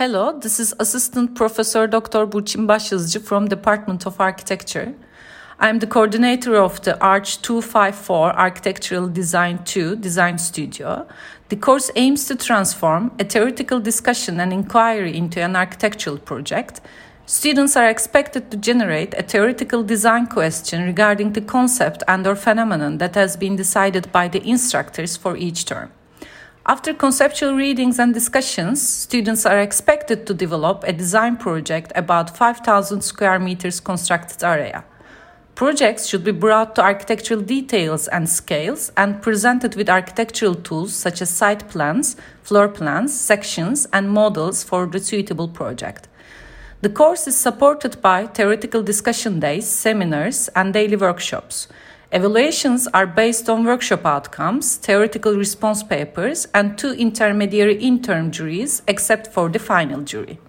Hello, this is Assistant Professor Dr. Burçin Başyazıcı from Department of Architecture. I'm the coordinator of the Arch 254 Architectural Design 2 Design Studio. The course aims to transform a theoretical discussion and inquiry into an architectural project. Students are expected to generate a theoretical design question regarding the concept and or phenomenon that has been decided by the instructors for each term. After conceptual readings and discussions, students are expected to develop a design project about 5,000 square meters constructed area. Projects should be brought to architectural details and scales and presented with architectural tools such as site plans, floor plans, sections, and models for the suitable project. The course is supported by theoretical discussion days, seminars, and daily workshops. Evaluations are based on workshop outcomes, theoretical response papers, and two intermediary interim juries, except for the final jury.